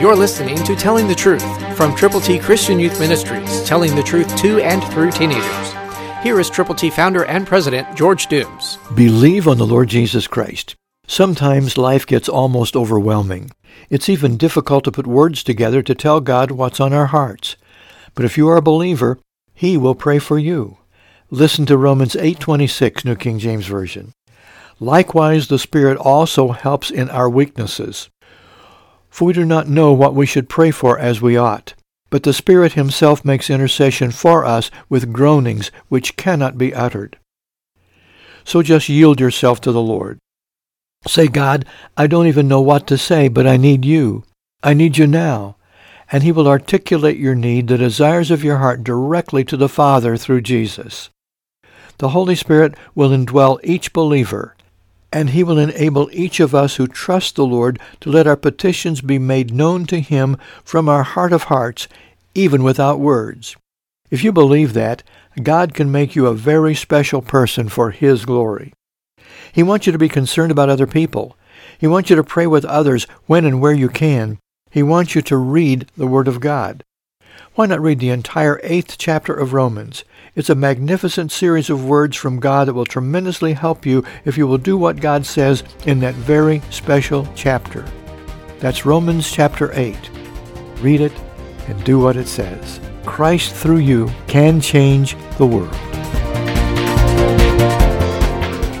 You're listening to Telling the Truth from Triple T Christian Youth Ministries, telling the truth to and through teenagers. Here is Triple T founder and president George Dooms. Believe on the Lord Jesus Christ. Sometimes life gets almost overwhelming. It's even difficult to put words together to tell God what's on our hearts. But if you are a believer, he will pray for you. Listen to Romans 8:26, New King James Version. Likewise the Spirit also helps in our weaknesses. For we do not know what we should pray for as we ought. But the Spirit himself makes intercession for us with groanings which cannot be uttered. So just yield yourself to the Lord. Say, God, I don't even know what to say, but I need you. I need you now. And he will articulate your need, the desires of your heart, directly to the Father through Jesus. The Holy Spirit will indwell each believer, and he will enable each of us who trust the Lord to let our petitions be made known to him from our heart of hearts, even without words. If you believe that, God can make you a very special person for his glory. He wants you to be concerned about other people. He wants you to pray with others when and where you can. He wants you to read the Word of God. Why not read the entire eighth chapter of Romans? It's a magnificent series of words from God that will tremendously help you if you will do what God says in that very special chapter. That's Romans chapter 8. Read it and do what it says. Christ through you can change the world.